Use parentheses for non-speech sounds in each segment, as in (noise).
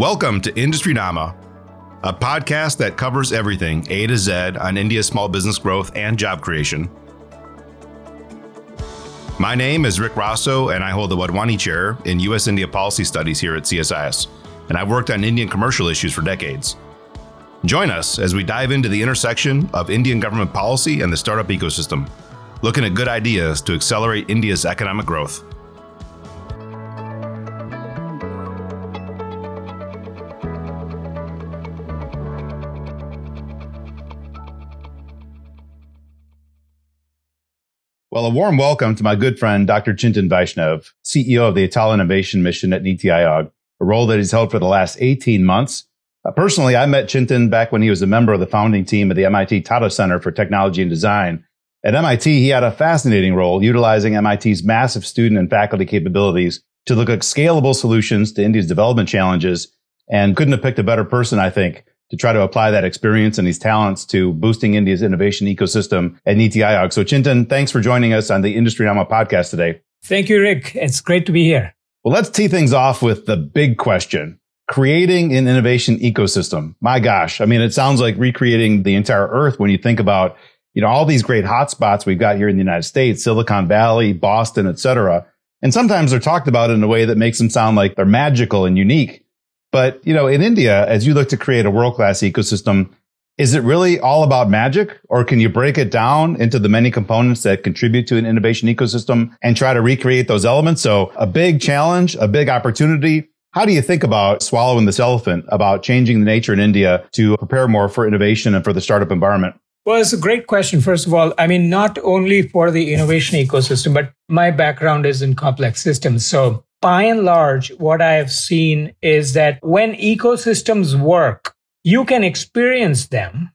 Welcome to Industry Nama, a podcast that covers everything A to Z on India's small business growth and job creation. My name is Rick Rossow, and I hold the Wadhwani Chair in U.S. India Policy Studies here at CSIS, and I've worked on Indian commercial issues for decades. Join us as we dive into the intersection of Indian government policy and the startup ecosystem, looking at good ideas to accelerate India's economic growth. Well, a warm welcome to my good friend, Dr. Chintan Vaishnav, CEO of the Atal Innovation Mission at NITI Aayog, a role that he's held for the last 18 months. Uh, personally, I met Chintan back when he was a member of the founding team at the MIT Tata Center for Technology and Design. At MIT, he had a fascinating role utilizing MIT's massive student and faculty capabilities to look at scalable solutions to India's development challenges and couldn't have picked a better person, I think, to try to apply that experience and these talents to boosting India's innovation ecosystem at NITI Aayog. So Chintan, thanks for joining us on the Industry Nama podcast today. Thank you, Rick. It's great to be here. Well, let's tee things off with the big question. Creating an innovation ecosystem. My gosh. I mean, it sounds like recreating the entire earth when you think about, you know, all these great hotspots we've got here in the United States, Silicon Valley, Boston, et cetera. And sometimes they're talked about in a way that makes them sound like they're magical and unique. But, you know, in India, as you look to create a world class ecosystem, is it really all about magic or can you break it down into the many components that contribute to an innovation ecosystem and try to recreate those elements? So a big challenge, a big opportunity. How do you think about swallowing this elephant about changing the nature in India to prepare more for innovation and for the startup environment? Well, it's a great question. First of all, I mean, not only for the innovation ecosystem, but my background is in complex systems. So by and large, what I have seen is that when ecosystems work, you can experience them.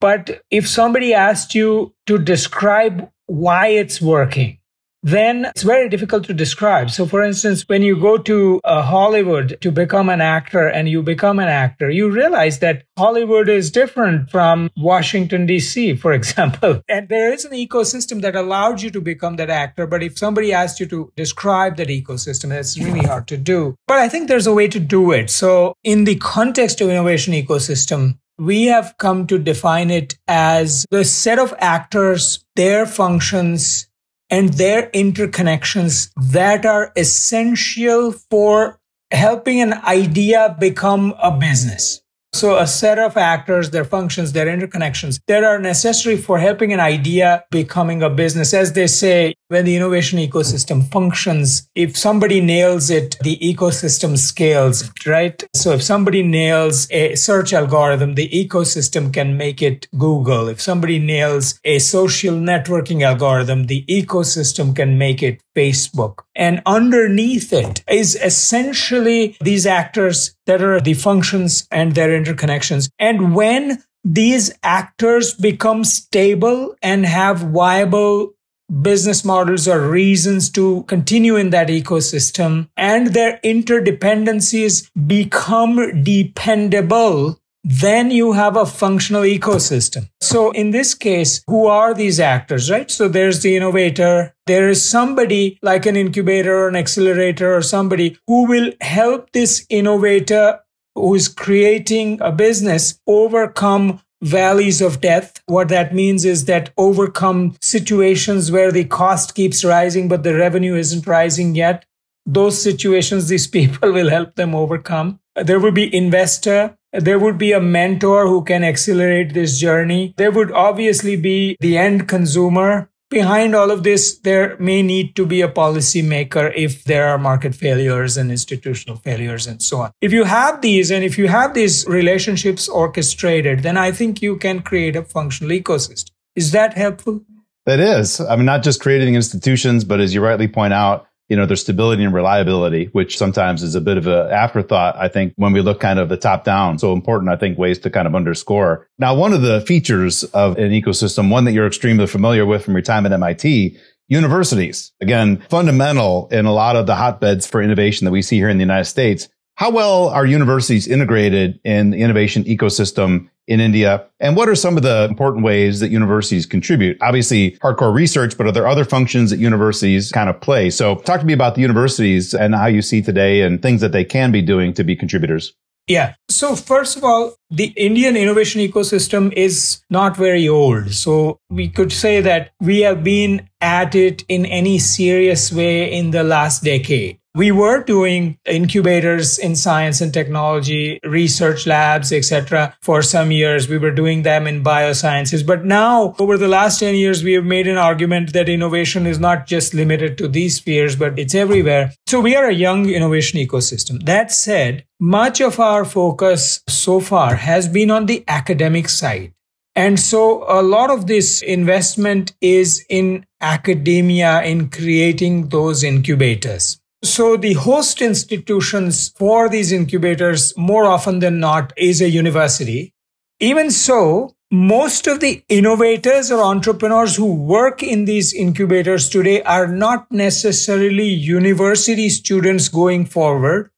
But if somebody asked you to describe why it's working, then it's very difficult to describe. So, for instance, when you go to uh, Hollywood to become an actor and you become an actor, you realize that Hollywood is different from Washington, D.C., for example. (laughs) And there is an ecosystem that allowed you to become that actor. But if somebody asked you to describe that ecosystem, it's really hard to do. But I think there's a way to do it. So, in the context of innovation ecosystem, we have come to define it as the set of actors, their functions, and their interconnections that are essential for helping an idea become a business. So a set of actors, their functions, their interconnections that are necessary for helping an idea becoming a business. As they say, when the innovation ecosystem functions, if somebody nails it, the ecosystem scales, right? So if somebody nails a search algorithm, the ecosystem can make it Google. If somebody nails a social networking algorithm, the ecosystem can make it Facebook. And underneath it is essentially these actors that are the functions and their interconnections. And when these actors become stable and have viable business models or reasons to continue in that ecosystem and their interdependencies become dependable, then you have a functional ecosystem. So in this case, who are these actors, right? So there's the innovator. There is somebody like an incubator or an accelerator or somebody who will help this innovator who is creating a business overcome valleys of death. What that means is that overcome situations where the cost keeps rising, but the revenue isn't rising yet. Those situations, these (laughs) people will help them overcome. There will be investor. There would be a mentor who can accelerate this journey. There would obviously be the end consumer behind all of this, there may need to be a policymaker if there are market failures and institutional failures and so on. If you have these and if you have these relationships orchestrated, then I think you can create a functional ecosystem. Is that helpful? That is. I mean, not just creating institutions, but as you rightly point out, you know, their stability and reliability, which sometimes is a bit of an afterthought. I think when we look kind of the top down, so important, I think ways to kind of underscore. Now, one of the features of an ecosystem, one that you're extremely familiar with from your time at MIT, universities. Again, fundamental in a lot of the hotbeds for innovation that we see here in the United States. How well are universities integrated in the innovation ecosystem in India? And what are some of the important ways that universities contribute? Obviously, hardcore research, but are there other functions that universities kind of play? So talk to me about the universities and how you see today and things that they can be doing to be contributors. Yeah. So first of all, the Indian innovation ecosystem is not very old. So we could say that we have been at it in any serious way in the last decade we were doing incubators in science and technology, research labs, etc. for some years. We were doing them in biosciences. But now, over the last 10 years, we have made an argument that innovation is not just limited to these spheres, but it's everywhere. So we are a young innovation ecosystem. That said, much of our focus so far has been on the academic side. And so a lot of this investment is in academia in creating those incubators. So the host institutions for these incubators more often than not is a university. Even so, most of the innovators or entrepreneurs who work in these incubators today are not necessarily university students going forward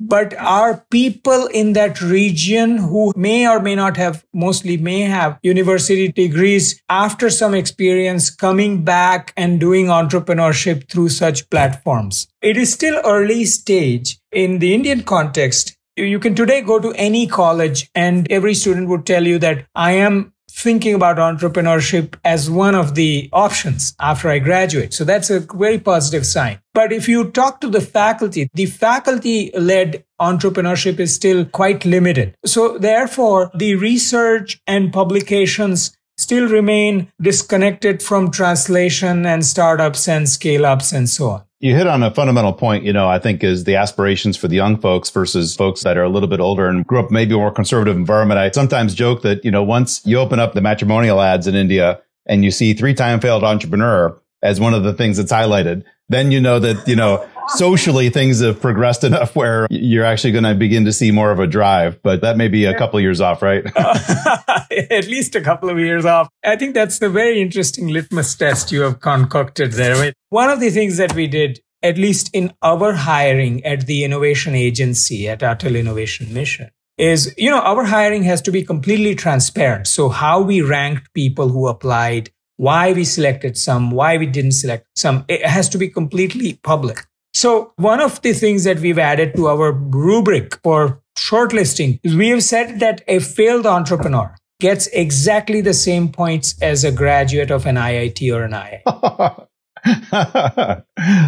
but are people in that region who may or may not have, mostly may have university degrees after some experience coming back and doing entrepreneurship through such platforms. It is still early stage in the Indian context. You can today go to any college and every student would tell you that I am thinking about entrepreneurship as one of the options after I graduate. So that's a very positive sign. But if you talk to the faculty, the faculty led entrepreneurship is still quite limited. So therefore, the research and publications still remain disconnected from translation and startups and scale ups and so on. You hit on a fundamental point, you know, I think is the aspirations for the young folks versus folks that are a little bit older and grew up maybe a more conservative environment. I sometimes joke that, you know, once you open up the matrimonial ads in India and you see three time failed entrepreneur as one of the things that's highlighted, then you know that, you know, socially things have progressed enough where you're actually going to begin to see more of a drive, but that may be a couple of years off, right? (laughs) At least a couple of years off. I think that's the very interesting litmus test you have concocted there. One of the things that we did, at least in our hiring at the innovation agency at Atal Innovation Mission, is, you know, our hiring has to be completely transparent. So how we ranked people who applied, why we selected some, why we didn't select some, it has to be completely public. So one of the things that we've added to our rubric for shortlisting is we have said that a failed entrepreneur gets exactly the same points as a graduate of an IIT or an IA. (laughs)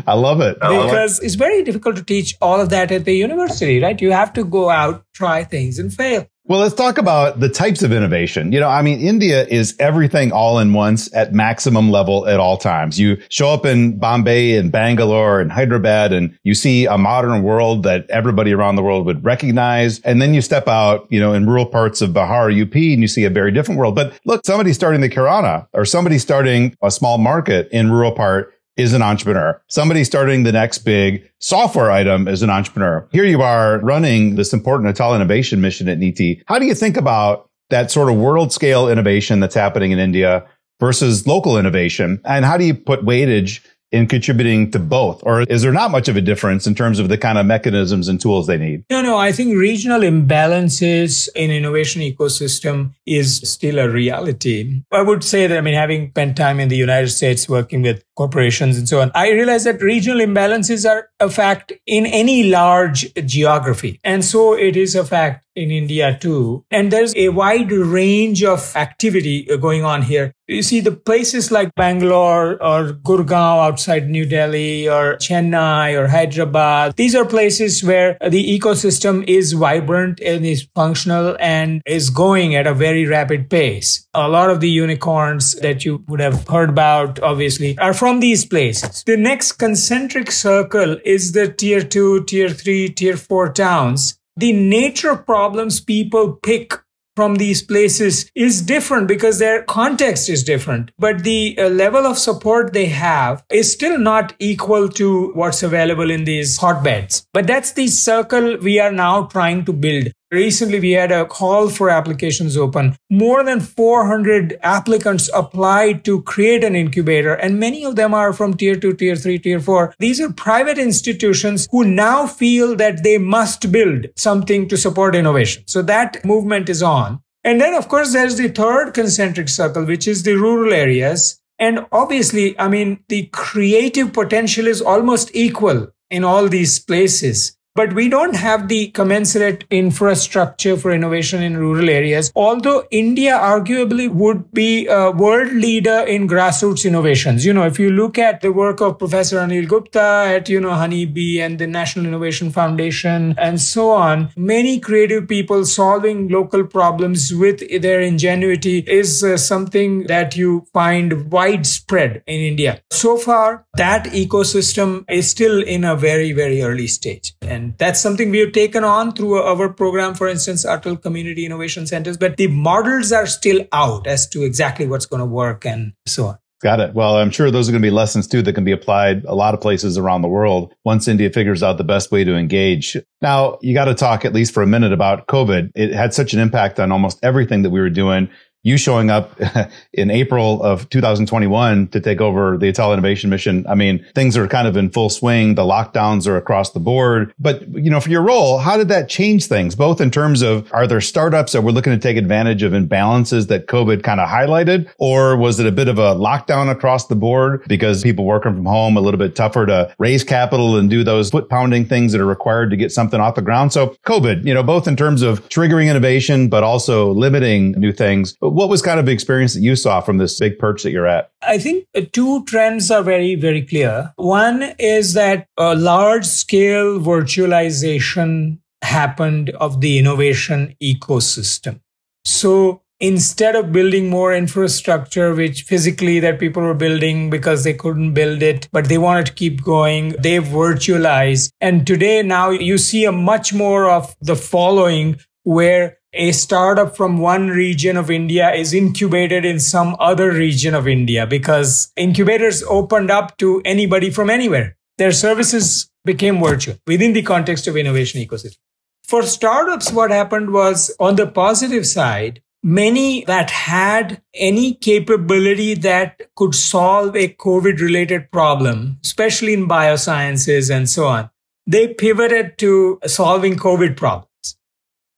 I love it. because it's very difficult to teach all of that at the university, right? You have to go out, try things and fail. Well, let's talk about the types of innovation. You know, I mean, India is everything all in once at maximum level at all times. You show up in Bombay and Bangalore and Hyderabad and you see a modern world that everybody around the world would recognize. And then you step out, you know, in rural parts of Bihar, UP, and you see a very different world. But look, somebody starting the Kirana or somebody starting a small market in rural part is an entrepreneur. Somebody starting the next big software item is an entrepreneur. Here you are running this important Atal innovation mission at NITI. How do you think about that sort of world scale innovation that's happening in India versus local innovation? And how do you put weightage in contributing to both? Or is there not much of a difference in terms of the kind of mechanisms and tools they need? No, no. I think regional imbalances in innovation ecosystem is still a reality. I would say that, I mean, having spent time in the United States working with corporations and so on, I realize that regional imbalances are a fact in any large geography. And so it is a fact in India too. And there's a wide range of activity uh, going on here. You see the places like Bangalore or Gurgaon outside New Delhi or Chennai or Hyderabad. These are places where the ecosystem is vibrant and is functional and is going at a very rapid pace. A lot of the unicorns that you would have heard about, obviously, are from these places. The next concentric circle is the tier two, tier three, tier four towns the nature of problems people pick from these places is different because their context is different. But the uh, level of support they have is still not equal to what's available in these hotbeds. But that's the circle we are now trying to build. Recently, we had a call for applications open. More than 400 applicants applied to create an incubator, and many of them are from tier two, tier three, tier four. These are private institutions who now feel that they must build something to support innovation. So that movement is on. And then, of course, there's the third concentric circle, which is the rural areas. And obviously, I mean, the creative potential is almost equal in all these places but we don't have the commensurate infrastructure for innovation in rural areas. Although India arguably would be a world leader in grassroots innovations. You know, if you look at the work of Professor Anil Gupta at, you know, Honeybee and the National Innovation Foundation and so on, many creative people solving local problems with their ingenuity is uh, something that you find widespread in India. So far, that ecosystem is still in a very, very early stage. And that's something we have taken on through our program, for instance, Atal Community Innovation Centers. But the models are still out as to exactly what's going to work and so on. Got it. Well, I'm sure those are going to be lessons too that can be applied a lot of places around the world once India figures out the best way to engage. Now, you got to talk at least for a minute about COVID. It had such an impact on almost everything that we were doing you showing up (laughs) in April of 2021 to take over the Atal Innovation Mission. I mean, things are kind of in full swing. The lockdowns are across the board. But, you know, for your role, how did that change things? Both in terms of are there startups that we're looking to take advantage of imbalances that COVID kind of highlighted? Or was it a bit of a lockdown across the board because people working from home a little bit tougher to raise capital and do those foot pounding things that are required to get something off the ground? So COVID, you know, both in terms of triggering innovation, but also limiting new things what was kind of the experience that you saw from this big perch that you're at? I think uh, two trends are very, very clear. One is that a large scale virtualization happened of the innovation ecosystem. So instead of building more infrastructure, which physically that people were building because they couldn't build it, but they wanted to keep going, they virtualized. And today now you see a much more of the following where a startup from one region of India is incubated in some other region of India because incubators opened up to anybody from anywhere. Their services became virtual within the context of innovation ecosystem. For startups, what happened was on the positive side, many that had any capability that could solve a COVID related problem, especially in biosciences and so on, they pivoted to solving COVID problems.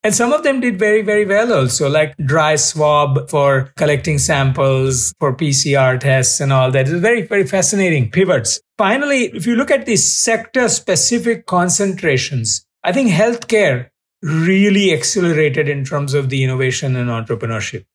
And some of them did very, very well also, like dry swab for collecting samples for PCR tests and all that. It's very, very fascinating pivots. Finally, if you look at the sector specific concentrations, I think healthcare really accelerated in terms of the innovation and entrepreneurship.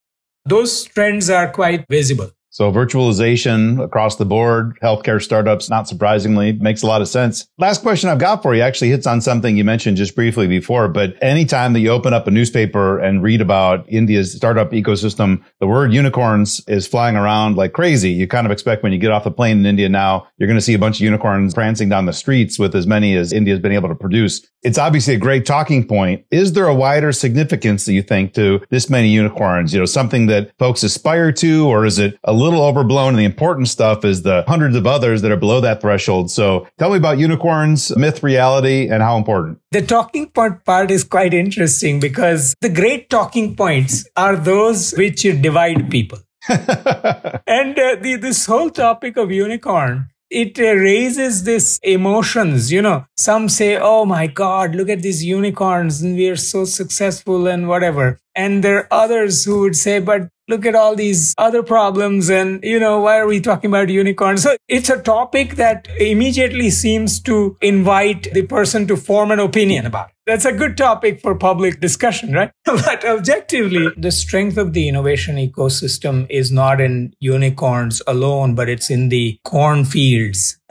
Those trends are quite visible. So virtualization across the board, healthcare startups, not surprisingly, makes a lot of sense. Last question I've got for you actually hits on something you mentioned just briefly before, but anytime that you open up a newspaper and read about India's startup ecosystem, the word unicorns is flying around like crazy. You kind of expect when you get off the plane in India now, you're going to see a bunch of unicorns prancing down the streets with as many as India's been able to produce. It's obviously a great talking point. Is there a wider significance that you think to this many unicorns? You know, something that folks aspire to, or is it a little overblown? And the important stuff is the hundreds of others that are below that threshold. So tell me about unicorns, myth, reality, and how important. The talking point part is quite interesting because the great talking points are those which divide people. (laughs) and uh, the, this whole topic of unicorn it uh, raises this emotions you know some say oh my god look at these unicorns and we are so successful and whatever and there are others who would say but look at all these other problems and you know why are we talking about unicorns? So it's a topic that immediately seems to invite the person to form an opinion about it. That's a good topic for public discussion right? (laughs) But objectively the strength of the innovation ecosystem is not in unicorns alone but it's in the cornfields (laughs)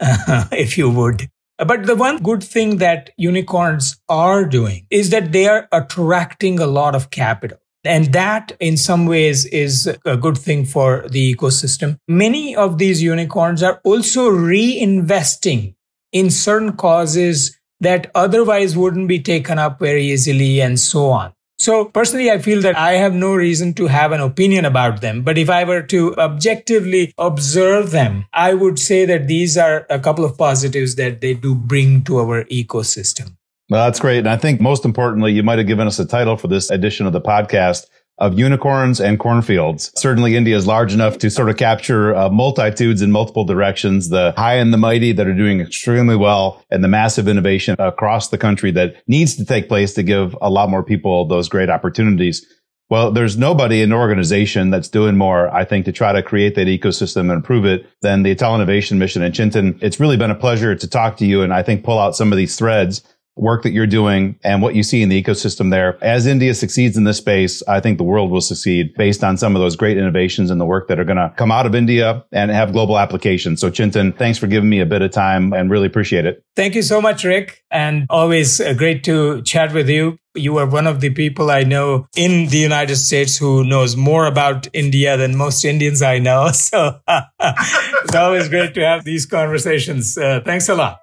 if you would. But the one good thing that unicorns are doing is that they are attracting a lot of capital. And that in some ways is a good thing for the ecosystem. Many of these unicorns are also reinvesting in certain causes that otherwise wouldn't be taken up very easily and so on. So personally, I feel that I have no reason to have an opinion about them. But if I were to objectively observe them, I would say that these are a couple of positives that they do bring to our ecosystem. Well, that's great. And I think most importantly, you might have given us a title for this edition of the podcast of unicorns and cornfields. Certainly India is large enough to sort of capture uh, multitudes in multiple directions, the high and the mighty that are doing extremely well and the massive innovation across the country that needs to take place to give a lot more people those great opportunities. Well, there's nobody in organization that's doing more, I think, to try to create that ecosystem and improve it than the Innovation Mission. And Chintan, it's really been a pleasure to talk to you and I think pull out some of these threads work that you're doing and what you see in the ecosystem there. As India succeeds in this space, I think the world will succeed based on some of those great innovations and the work that are going to come out of India and have global applications. So Chintan, thanks for giving me a bit of time and really appreciate it. Thank you so much, Rick. And always uh, great to chat with you. You are one of the people I know in the United States who knows more about India than most Indians I know. (laughs) So (laughs) it's always great to have these conversations. Uh, thanks a lot.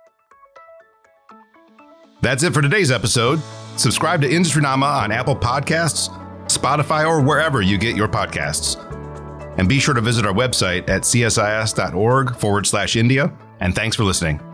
That's it for today's episode. Subscribe to Industry Nama on Apple Podcasts, Spotify, or wherever you get your podcasts. And be sure to visit our website at csis.org forward slash India. And thanks for listening.